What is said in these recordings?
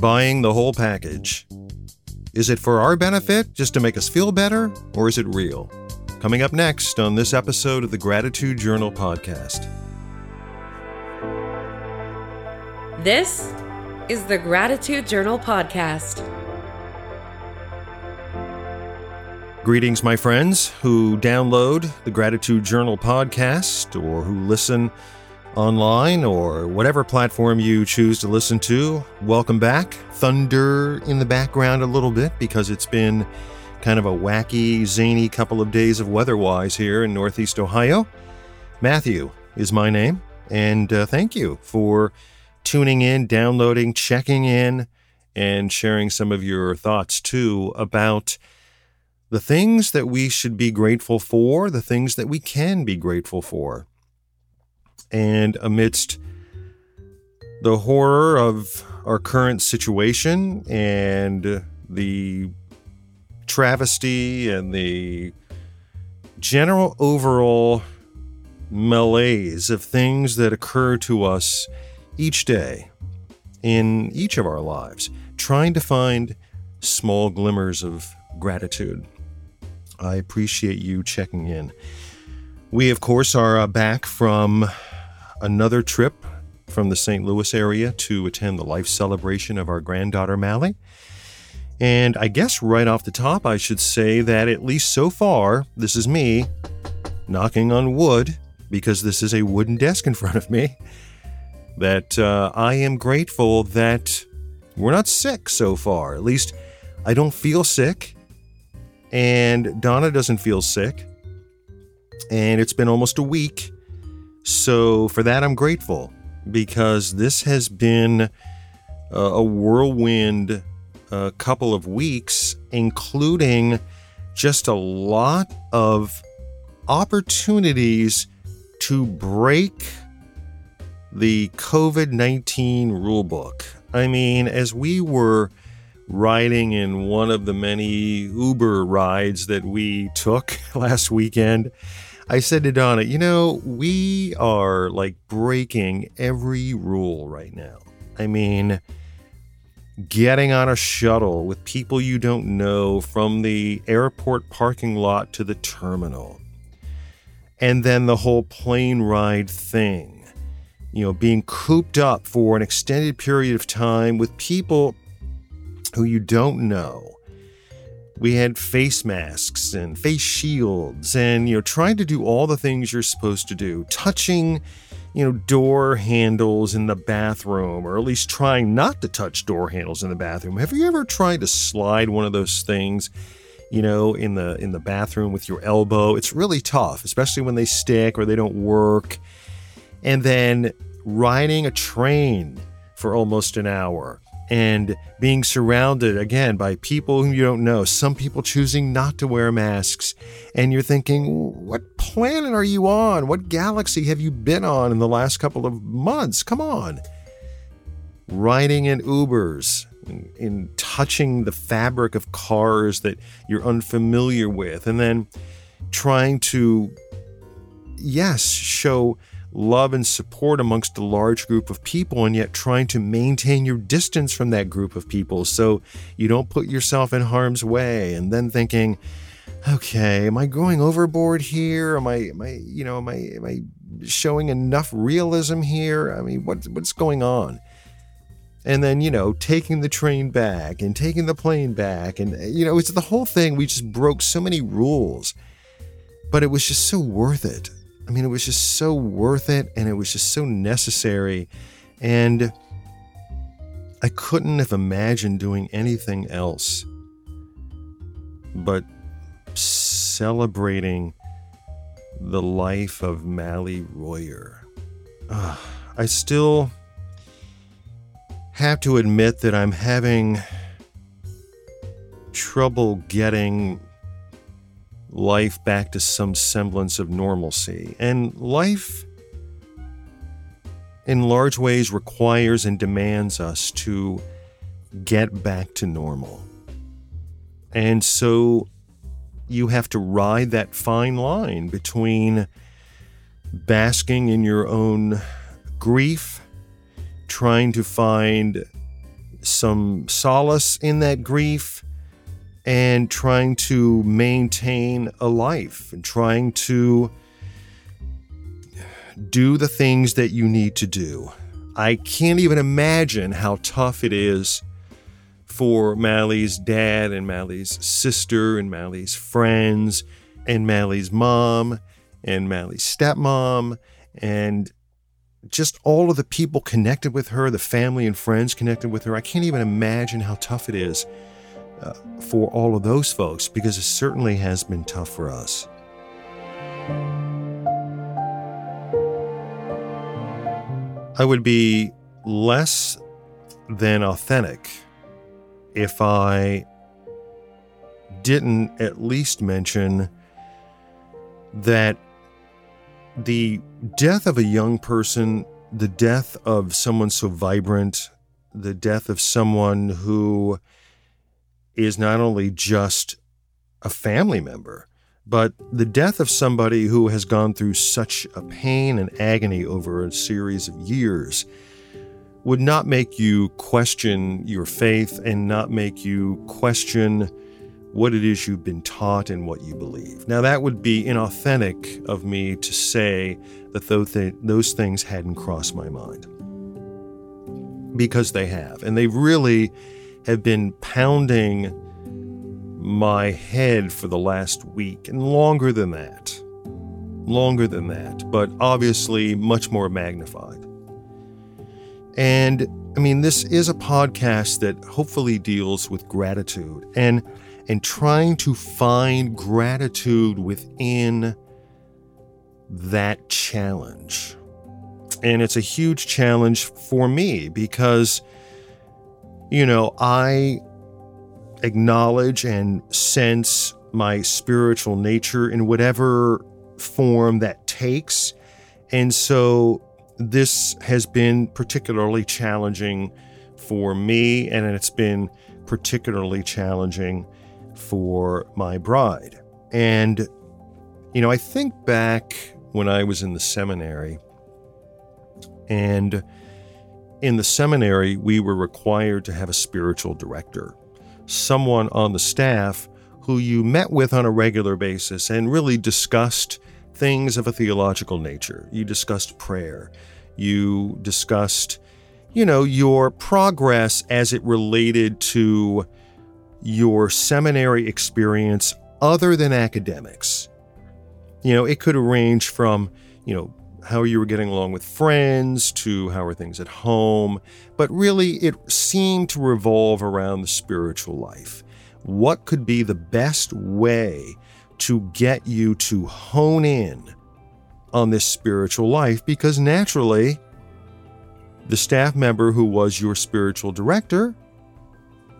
buying the whole package. Is it for our benefit, just to make us feel better, or is it real? Coming up next on this episode of the Gratitude Journal podcast. This is the Gratitude Journal podcast. Greetings, my friends who download the Gratitude Journal podcast or who listen online or whatever platform you choose to listen to. Welcome back. Thunder in the background a little bit because it's been kind of a wacky, zany couple of days of weather wise here in Northeast Ohio. Matthew is my name, and uh, thank you for tuning in, downloading, checking in, and sharing some of your thoughts too about the things that we should be grateful for, the things that we can be grateful for. And amidst the horror of our current situation and the travesty and the general overall malaise of things that occur to us each day in each of our lives, trying to find small glimmers of gratitude. I appreciate you checking in. We, of course, are uh, back from another trip from the St. Louis area to attend the life celebration of our granddaughter, Mally. And I guess right off the top, I should say that at least so far, this is me knocking on wood because this is a wooden desk in front of me. That uh, I am grateful that we're not sick so far. At least I don't feel sick. And Donna doesn't feel sick. And it's been almost a week. So for that, I'm grateful because this has been a whirlwind a couple of weeks, including just a lot of opportunities to break the COVID 19 rulebook. I mean, as we were riding in one of the many Uber rides that we took last weekend, I said to Donna, you know, we are like breaking every rule right now. I mean, getting on a shuttle with people you don't know from the airport parking lot to the terminal. And then the whole plane ride thing. You know, being cooped up for an extended period of time with people who you don't know. We had face masks and face shields and, you know, trying to do all the things you're supposed to do, touching you know, door handles in the bathroom, or at least trying not to touch door handles in the bathroom. Have you ever tried to slide one of those things, you know, in the in the bathroom with your elbow? It's really tough, especially when they stick or they don't work. And then riding a train for almost an hour and being surrounded again by people whom you don't know, some people choosing not to wear masks, and you're thinking, what planet are you on? What galaxy have you been on in the last couple of months? Come on. Riding in Ubers, in, in touching the fabric of cars that you're unfamiliar with, and then trying to, yes, show love and support amongst a large group of people and yet trying to maintain your distance from that group of people. So you don't put yourself in harm's way and then thinking okay am i going overboard here? Am i am i you know am i am i showing enough realism here? I mean what what's going on? And then you know taking the train back and taking the plane back and you know it's the whole thing. We just broke so many rules but it was just so worth it I mean, it was just so worth it and it was just so necessary. And I couldn't have imagined doing anything else but celebrating the life of Mally Royer. Uh, I still have to admit that I'm having trouble getting life back to some semblance of normalcy. And life, in large ways, requires and demands us to get back to normal. And so you have to ride that fine line between basking in your own grief, trying to find some solace in that grief and trying to maintain a life and trying to do the things that you need to do. I can't even imagine how tough it is for Mally's dad and Mally's sister and Mally's friends and Mally's mom and Mally's stepmom and just all of the people connected with her, the family and friends connected with her. I can't even imagine how tough it is uh, for all of those folks because it certainly has been tough for us. I would be less than authentic if I didn't at least mention that the death of a young person, the death of someone so vibrant, the death of someone who is not only just a family member, but the death of somebody who has gone through such a pain and agony over a series of years would not make you question your faith and not make you question what it is you've been taught and what you believe. Now, that would be inauthentic of me to say that those, things hadn't crossed my mind. Because they have. And they've really have been pounding my head for the last week and longer than that. Longer than that, but obviously much more magnified. And I mean, this is a podcast that hopefully deals with gratitude. And and trying to find gratitude within that challenge. And it's a huge challenge for me because, you know, I acknowledge and sense my spiritual nature in whatever form that takes. And so this has been particularly challenging for me, and it's been particularly challenging for my bride. And, you know, I think back when I was in the seminary, and in the seminary, we were required to have a spiritual director, someone on the staff who you met with on a regular basis and really discussed things of a theological nature. You discussed prayer. You discussed, you know, your progress as it related to your seminary experience other than academics. You know, it could range from, you know, how you were getting along with friends to how are things at home, but really it seemed to revolve around the spiritual life. What could be the best way to get you to hone in on this spiritual life? Because naturally, the staff member who was your spiritual director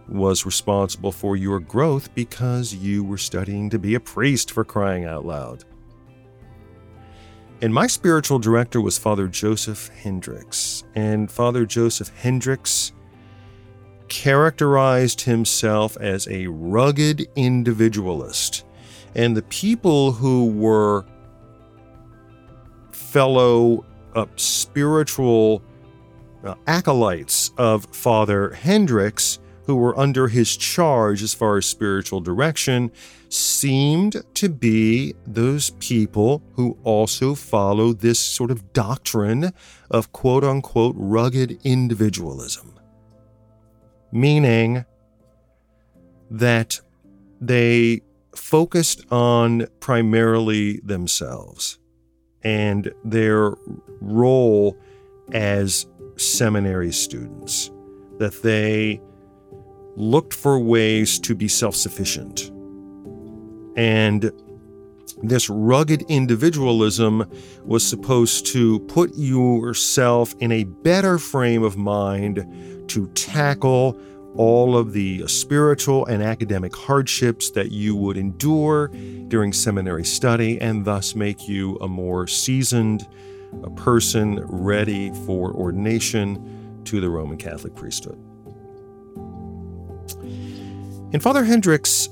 was responsible for your growth because you were studying to be a priest for crying out loud. And my spiritual director was Father Joseph Hendricks. And Father Joseph Hendricks characterized himself as a rugged individualist. And the people who were fellow uh, spiritual uh, acolytes of Father Hendricks who were under his charge as far as spiritual direction seemed to be those people who also follow this sort of doctrine of quote unquote rugged individualism. Meaning that they focused on primarily themselves and their role as seminary students, that they looked for ways to be self sufficient. And this rugged individualism was supposed to put yourself in a better frame of mind to tackle all of the spiritual and academic hardships that you would endure during seminary study and thus make you a more seasoned a person ready for ordination to the Roman Catholic priesthood. And Father Hendricks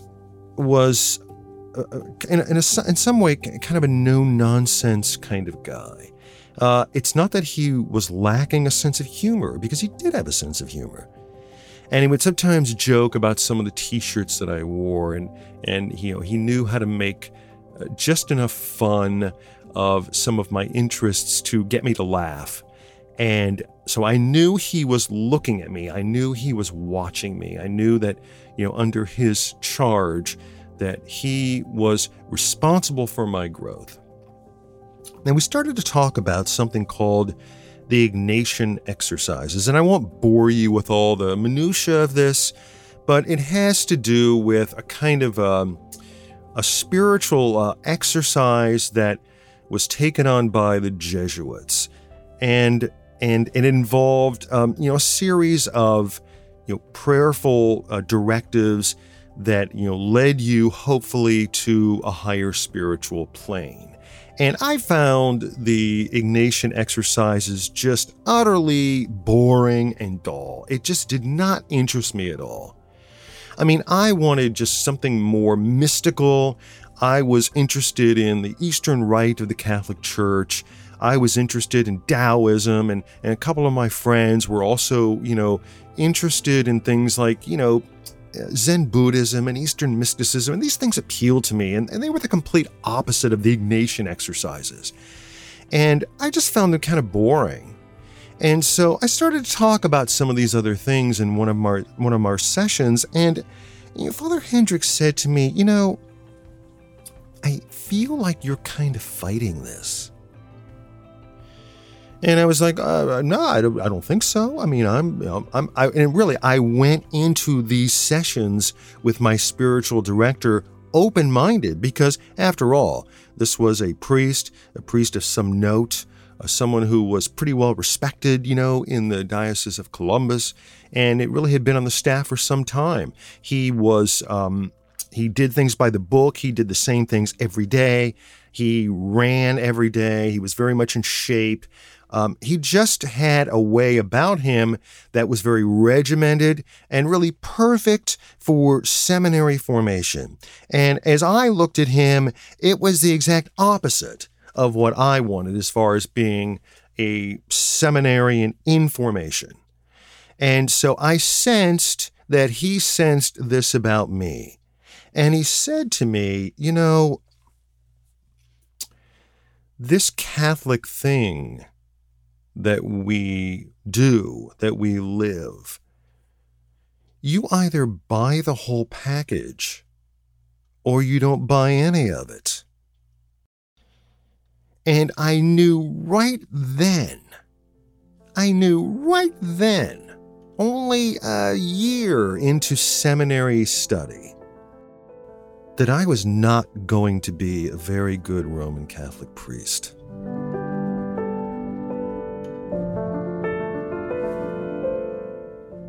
was, uh, uh in, in, a, in, some way, kind of a no nonsense kind of guy. Uh, it's not that he was lacking a sense of humor, because he did have a sense of humor. And he would sometimes joke about some of the T-shirts that I wore, and and you know he knew how to make uh, just enough fun of some of my interests to get me to laugh. And so I knew he was looking at me. I knew he was watching me. I knew that, you know, under his charge, that he was responsible for my growth. Then we started to talk about something called the Ignatian exercises. And I won't bore you with all the minutiae of this, but it has to do with a kind of um, a spiritual uh, exercise that was taken on by the Jesuits. And and it involved um, you know a series of you know prayerful uh, directives that you know led you hopefully to a higher spiritual plane. And I found the Ignatian exercises just utterly boring and dull. It just did not interest me at all. I mean, I wanted just something more mystical. I was interested in the Eastern Rite of the Catholic Church. I was interested in Taoism, and, and a couple of my friends were also, you know, interested in things like, you know, Zen Buddhism and Eastern mysticism, and these things appealed to me, and, and they were the complete opposite of the Ignatian exercises. And I just found them kind of boring. And so I started to talk about some of these other things in one of our one of our sessions, and you know, Father Hendricks said to me, "You know, I feel like you're kind of fighting this." And I was like, uh, no, I don't, I don't think so. I mean, I'm, you know, I'm, I, and really, I went into these sessions with my spiritual director open minded because, after all, this was a priest, a priest of some note, uh, someone who was pretty well respected, you know, in the Diocese of Columbus, and it really had been on the staff for some time. He was, um, he did things by the book, he did the same things every day. He ran every day. He was very much in shape. Um, he just had a way about him that was very regimented and really perfect for seminary formation. And as I looked at him, it was the exact opposite of what I wanted as far as being a seminarian in formation. And so I sensed that he sensed this about me. And he said to me, You know, this Catholic thing that we do, that we live, you either buy the whole package or you don't buy any of it. And I knew right then, I knew right then, only a year into seminary study, that I was not going to be a very good Roman Catholic priest.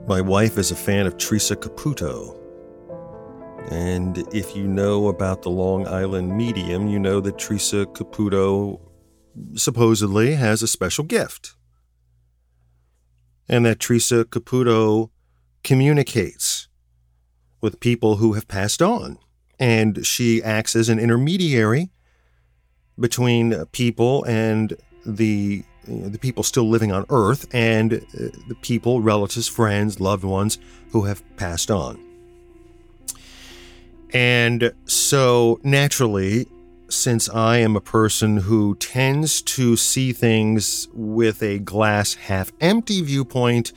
My wife is a fan of Teresa Caputo. And if you know about the Long Island medium, you know that Teresa Caputo supposedly has a special gift. And that Teresa Caputo communicates with people who have passed on. And she acts as an intermediary between people and the the people still living on Earth and uh, the people, relatives, friends, loved ones who have passed on. And so, naturally, since I am a person who tends to see things with a glass half empty viewpoint,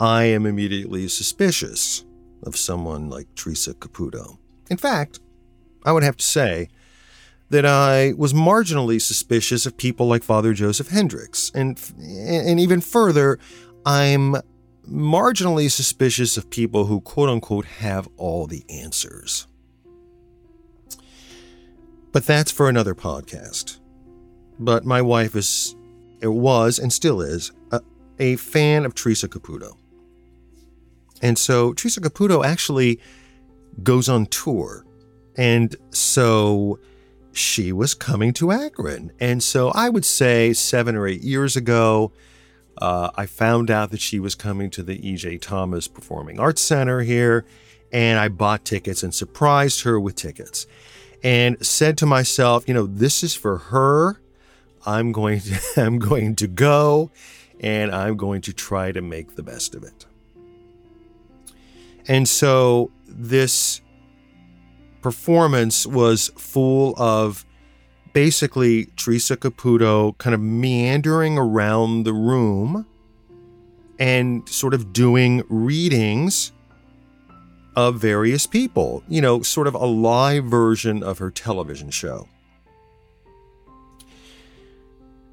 I am immediately suspicious of someone like Teresa Caputo. In fact, I would have to say that I was marginally suspicious of people like Father Joseph Hendricks. And, and even further, I'm marginally suspicious of people who quote unquote have all the answers. But that's for another podcast. But my wife is, it was, and still is, a, a fan of Teresa Caputo. And so Teresa Caputo actually goes on tour. And so she was coming to Akron. And so I would say seven or eight years ago, uh, I found out that she was coming to the E.J. Thomas Performing Arts Center here, and I bought tickets and surprised her with tickets and said to myself, you know, this is for her. I'm going to I'm going to go and I'm going to try to make the best of it. And so this performance was full of basically Teresa Caputo kind of meandering around the room and sort of doing readings of various people, you know, sort of a live version of her television show.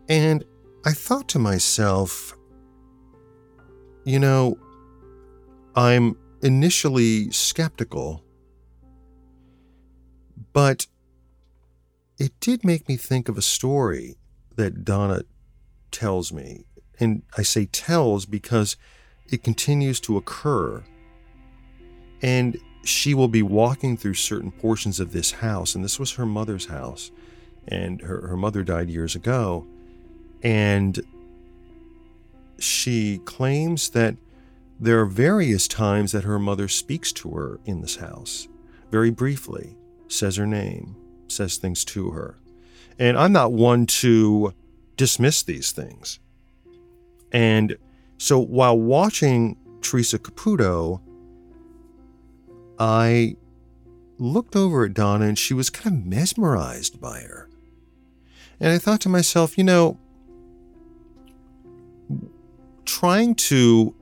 And I thought to myself, you know, I'm initially skeptical, but it did make me think of a story that Donna tells me. And I say tells because it continues to occur. And she will be walking through certain portions of this house. And this was her mother's house. And her, her mother died years ago. And she claims that there are various times that her mother speaks to her in this house, very briefly, says her name, says things to her. And I'm not one to dismiss these things. And so while watching Teresa Caputo, I looked over at Donna and she was kind of mesmerized by her. And I thought to myself, you know, trying to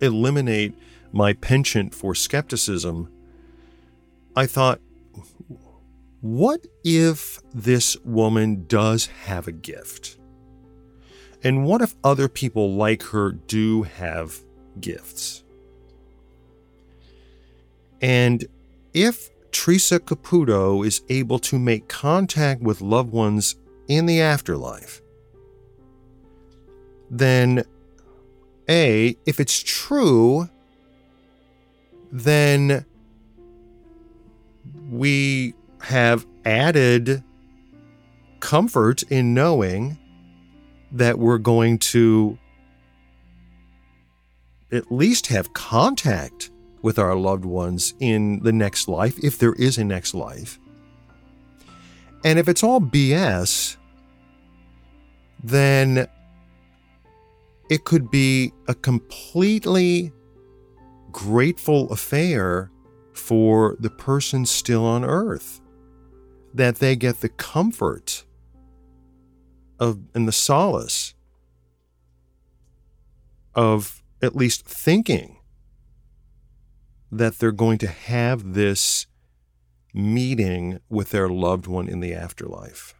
eliminate my penchant for skepticism, I thought, what if this woman does have a gift? And what if other people like her do have gifts? And if Teresa Caputo is able to make contact with loved ones in the afterlife, then A, if it's true, then we have added comfort in knowing that we're going to at least have contact with our loved ones in the next life, if there is a next life. And if it's all BS, then it could be a completely grateful affair for the person still on earth that they get the comfort of and the solace of at least thinking that they're going to have this meeting with their loved one in the afterlife.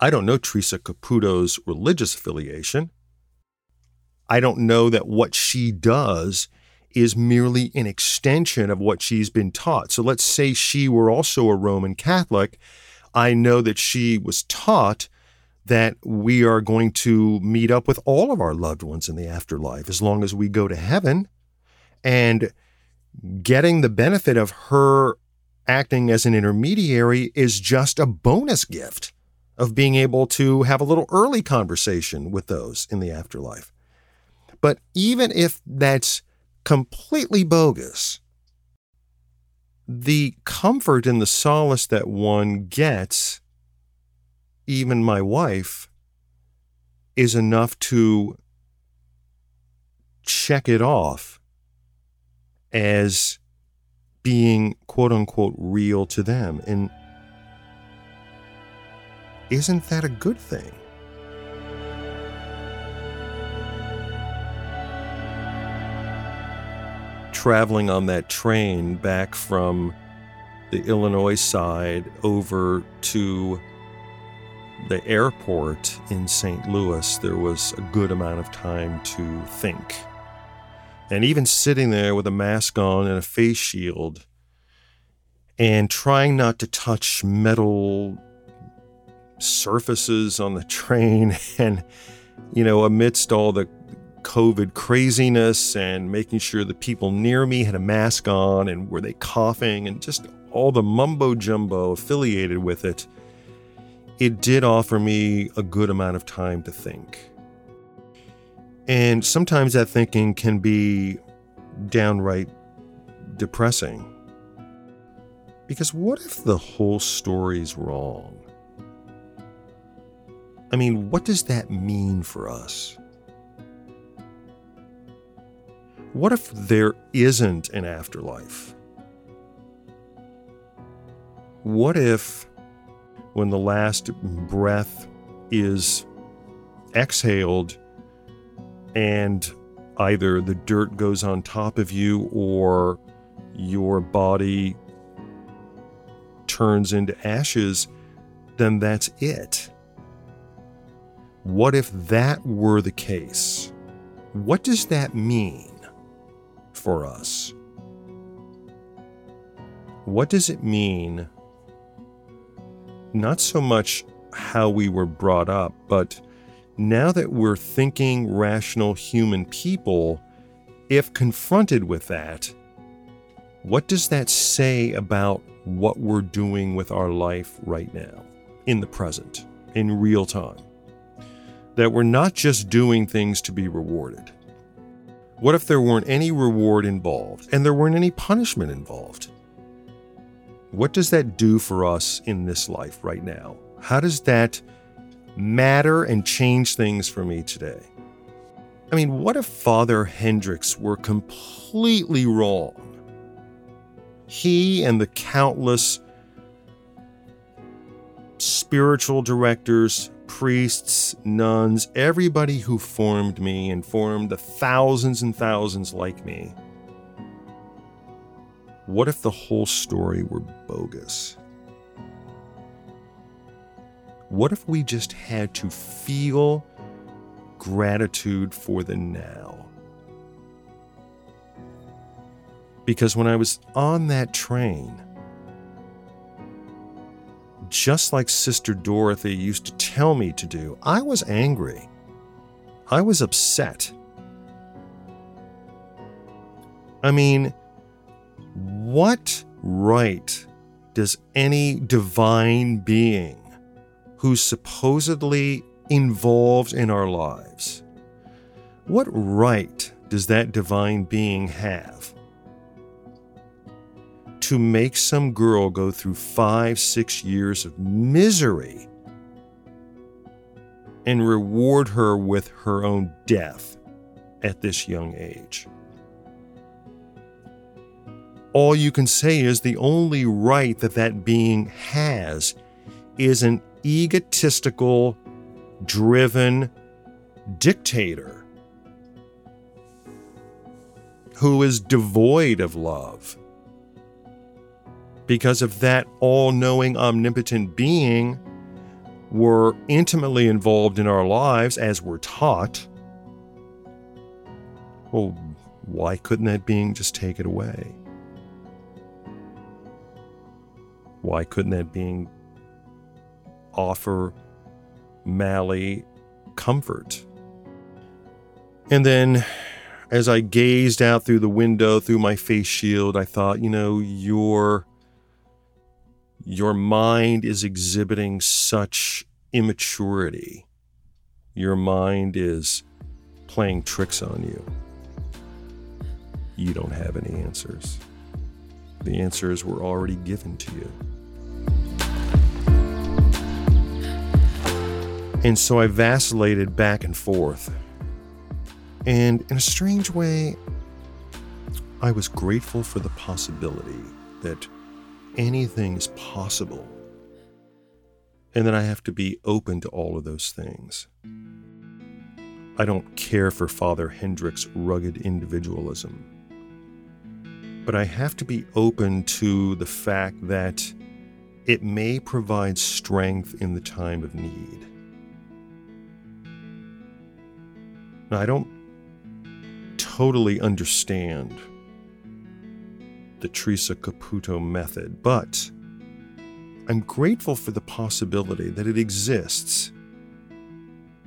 I don't know Teresa Caputo's religious affiliation. I don't know that what she does is merely an extension of what she's been taught. So let's say she were also a Roman Catholic. I know that she was taught that we are going to meet up with all of our loved ones in the afterlife as long as we go to heaven. And getting the benefit of her acting as an intermediary is just a bonus gift of being able to have a little early conversation with those in the afterlife. But even if that's completely bogus. The comfort and the solace that one gets, even my wife, is enough to check it off as being quote unquote real to them. And isn't that a good thing? traveling on that train back from the Illinois side over to the airport in St. Louis, there was a good amount of time to think. And even sitting there with a mask on and a face shield and trying not to touch metal surfaces on the train and, you know, amidst all the COVID craziness and making sure the people near me had a mask on and were they coughing and just all the mumbo jumbo affiliated with it, it did offer me a good amount of time to think. And sometimes that thinking can be downright depressing. Because what if the whole story's wrong? I mean, what does that mean for us? What if there isn't an afterlife? What if, when the last breath is exhaled and either the dirt goes on top of you or your body turns into ashes, then that's it. What if that were the case? What does that mean for us? What does it mean? Not so much how we were brought up, but now that we're thinking rational human people, if confronted with that, what does that say about what we're doing with our life right now, in the present, in real time? That we're not just doing things to be rewarded. What if there weren't any reward involved and there weren't any punishment involved? What does that do for us in this life right now? How does that matter and change things for me today? I mean, what if Father Hendricks were completely wrong? He and the countless spiritual directors, priests, nuns, everybody who formed me and formed the thousands and thousands like me. What if the whole story were bogus? What if we just had to feel gratitude for the now? Because when I was on that train, just like Sister Dorothy used to tell me to do, I was angry. I was upset. I mean, what right does any divine being who's supposedly involved in our lives, what right does that divine being have to make some girl go through five, six years of misery and reward her with her own death at this young age? All you can say is the only right that that being has is an egotistical, driven dictator who is devoid of love. Because of that all knowing, omnipotent being were intimately involved in our lives as we're taught, well, why couldn't that being just take it away? Why couldn't that being offer Mally comfort. And then as I gazed out through the window through my face shield, I thought, you know, your your mind is exhibiting such immaturity. Your mind is playing tricks on you. You don't have any answers. The answers were already given to you. And so I vacillated back and forth. And in a strange way, I was grateful for the possibility that anything is possible. And that I have to be open to all of those things. I don't care for Father Hendrick's rugged individualism. But I have to be open to the fact that it may provide strength in the time of need. Now, I don't totally understand the Teresa Caputo method, but I'm grateful for the possibility that it exists.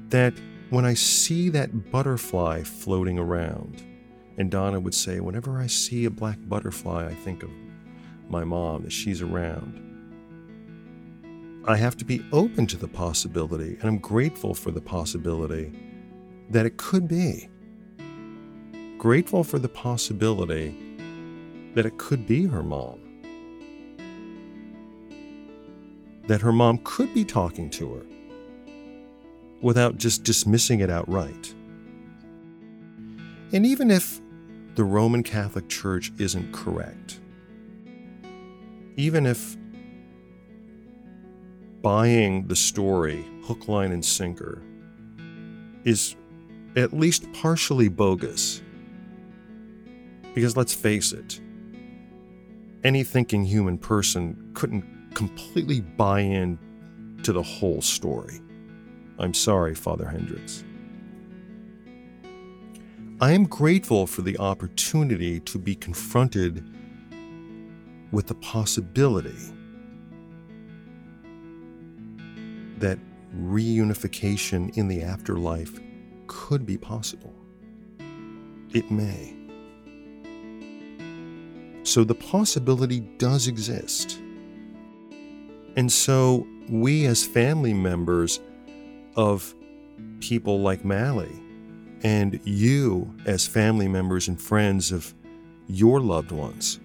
That when I see that butterfly floating around, and Donna would say, whenever I see a black butterfly, I think of my mom, that she's around. I have to be open to the possibility, and I'm grateful for the possibility that it could be. Grateful for the possibility that it could be her mom. That her mom could be talking to her without just dismissing it outright. And even if the Roman Catholic Church isn't correct. Even if buying the story, hook, line, and sinker, is at least partially bogus. Because let's face it, any thinking human person couldn't completely buy in to the whole story. I'm sorry, Father Hendricks. I am grateful for the opportunity to be confronted with the possibility that reunification in the afterlife could be possible. It may. So the possibility does exist. And so we, as family members of people like Mally, and you, as family members and friends of your loved ones,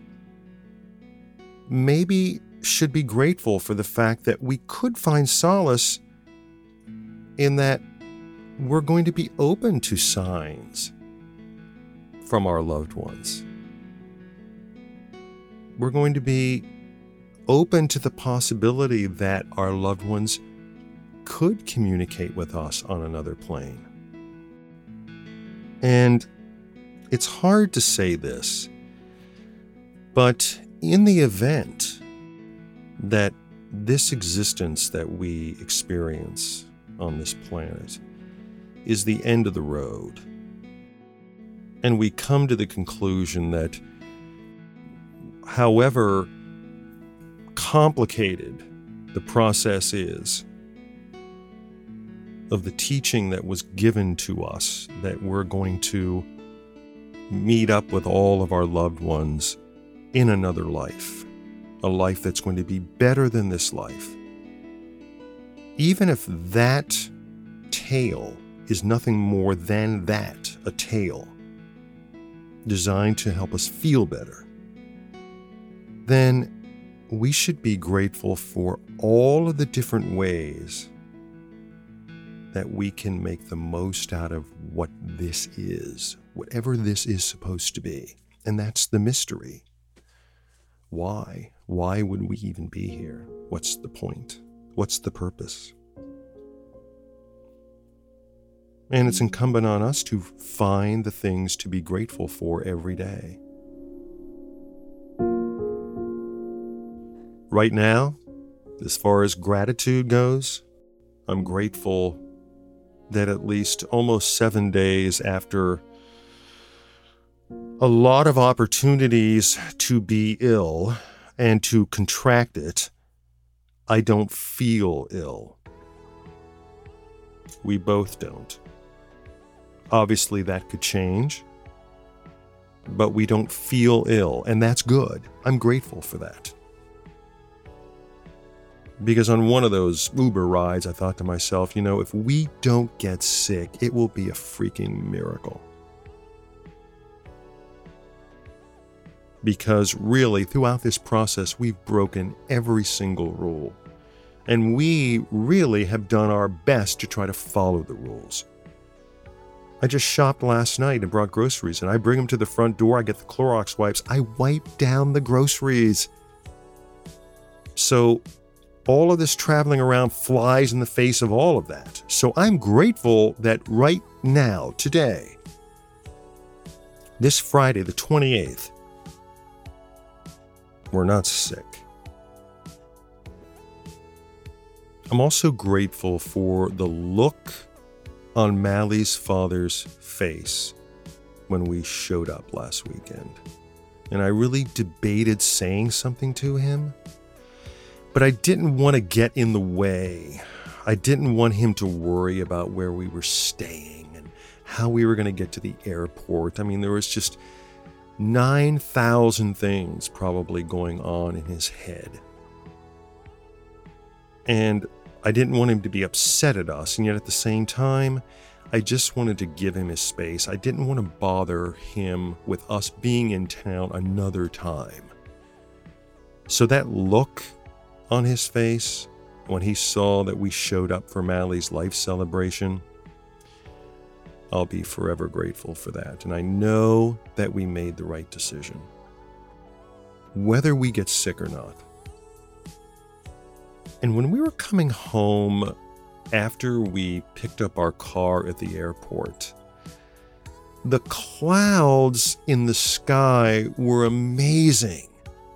maybe should be grateful for the fact that we could find solace in that we're going to be open to signs from our loved ones. We're going to be open to the possibility that our loved ones could communicate with us on another plane. And it's hard to say this, but in the event that this existence that we experience on this planet is the end of the road, and we come to the conclusion that however complicated the process is of the teaching that was given to us that we're going to meet up with all of our loved ones in another life, a life that's going to be better than this life. Even if that tale is nothing more than that a tale designed to help us feel better, then we should be grateful for all of the different ways that we can make the most out of what this is, whatever this is supposed to be. And that's the mystery. Why? Why would we even be here? What's the point? What's the purpose? And it's incumbent on us to find the things to be grateful for every day. Right now, as far as gratitude goes, I'm grateful that at least almost seven days after a lot of opportunities to be ill and to contract it, I don't feel ill. We both don't. Obviously, that could change, but we don't feel ill, and that's good. I'm grateful for that. Because on one of those Uber rides, I thought to myself, you know, if we don't get sick, it will be a freaking miracle. Because really, throughout this process, we've broken every single rule. And we really have done our best to try to follow the rules. I just shopped last night and brought groceries, and I bring them to the front door. I get the Clorox wipes. I wipe down the groceries. So all of this traveling around flies in the face of all of that. So I'm grateful that right now, today, this Friday, the 28th, we're not sick. I'm also grateful for the look on Mally's father's face when we showed up last weekend. And I really debated saying something to him but I didn't want to get in the way. I didn't want him to worry about where we were staying and how we were going to get to the airport. I mean, there was just 9,000 things probably going on in his head. And I didn't want him to be upset at us. And yet at the same time, I just wanted to give him his space. I didn't want to bother him with us being in town another time. So that look on his face when he saw that we showed up for Mally's life celebration. I'll be forever grateful for that. And I know that we made the right decision. Whether we get sick or not. And when we were coming home after we picked up our car at the airport, the clouds in the sky were amazing.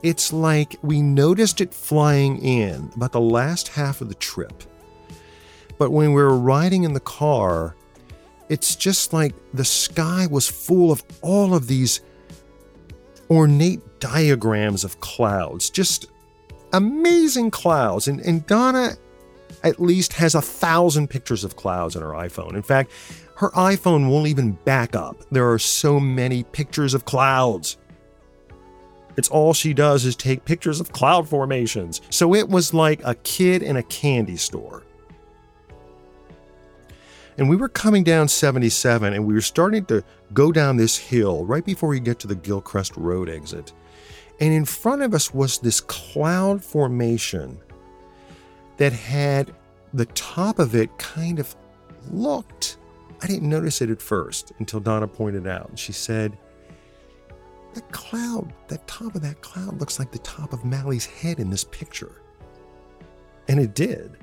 It's like we noticed it flying in about the last half of the trip. But when we were riding in the car, it's just like the sky was full of all of these ornate diagrams of clouds, just amazing clouds. And, and Donna at least has a thousand pictures of clouds on her iPhone. In fact, her iPhone won't even back up. There are so many pictures of clouds. It's all she does is take pictures of cloud formations. So it was like a kid in a candy store. And we were coming down 77 and we were starting to go down this hill right before we get to the Gilcrest Road exit. And in front of us was this cloud formation that had the top of it kind of looked. I didn't notice it at first until Donna pointed out. And she said, That cloud, that top of that cloud looks like the top of Mally's head in this picture. And it did.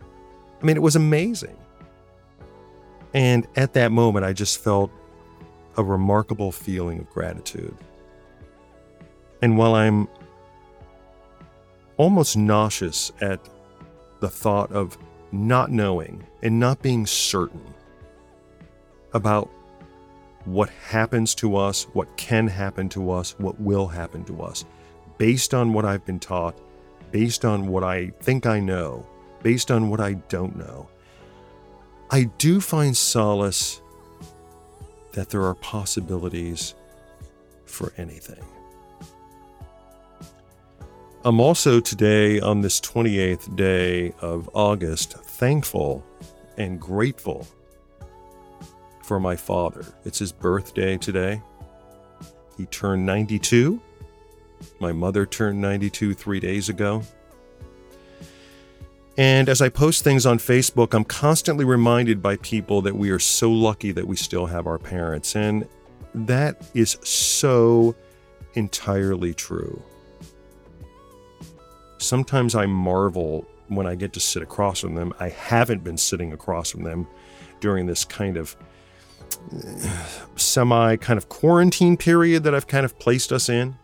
I mean, it was amazing. And at that moment, I just felt a remarkable feeling of gratitude. And while I'm almost nauseous at the thought of not knowing and not being certain about what happens to us, what can happen to us, what will happen to us, based on what I've been taught, based on what I think I know, based on what I don't know. I do find solace that there are possibilities for anything. I'm also today, on this 28th day of August, thankful and grateful for my father. It's his birthday today. He turned 92. My mother turned 92 three days ago. And as I post things on Facebook, I'm constantly reminded by people that we are so lucky that we still have our parents. And that is so entirely true. Sometimes I marvel when I get to sit across from them. I haven't been sitting across from them during this kind of semi kind of quarantine period that I've kind of placed us in.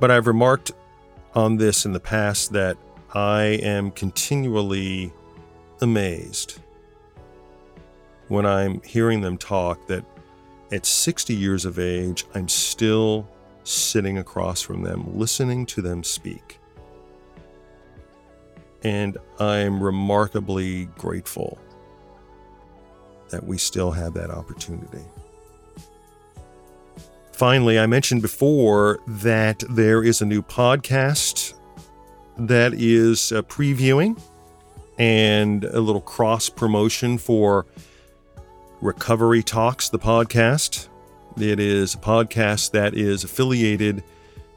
But I've remarked on this in the past that I am continually amazed when I'm hearing them talk that at 60 years of age, I'm still sitting across from them, listening to them speak. And I'm remarkably grateful that we still have that opportunity. Finally, I mentioned before that there is a new podcast that is uh, previewing and a little cross promotion for Recovery Talks, the podcast. It is a podcast that is affiliated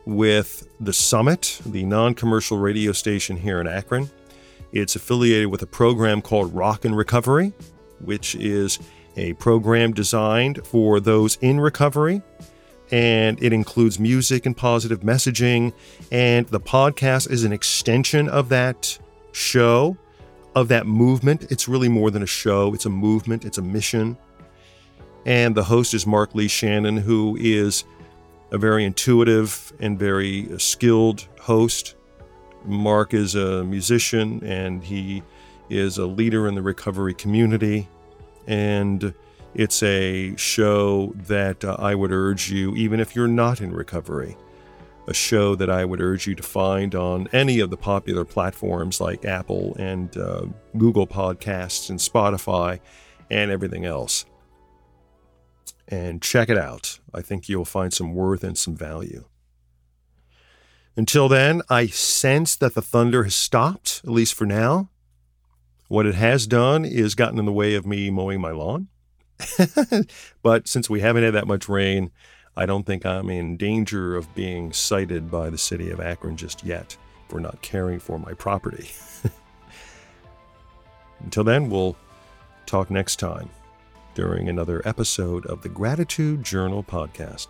with the Summit, the non commercial radio station here in Akron. It's affiliated with a program called Rock and Recovery, which is a program designed for those in recovery and it includes music and positive messaging. And the podcast is an extension of that show, of that movement. It's really more than a show, it's a movement, it's a mission. And the host is Mark Lee Shannon, who is a very intuitive and very skilled host. Mark is a musician and he is a leader in the recovery community. And it's a show that uh, I would urge you, even if you're not in recovery, a show that I would urge you to find on any of the popular platforms like Apple and uh, Google Podcasts and Spotify and everything else. And check it out. I think you'll find some worth and some value. Until then, I sense that the thunder has stopped, at least for now. What it has done is gotten in the way of me mowing my lawn. but since we haven't had that much rain, I don't think I'm in danger of being cited by the city of Akron just yet for not caring for my property. Until then, we'll Talk next time during another episode of the Gratitude Journal podcast.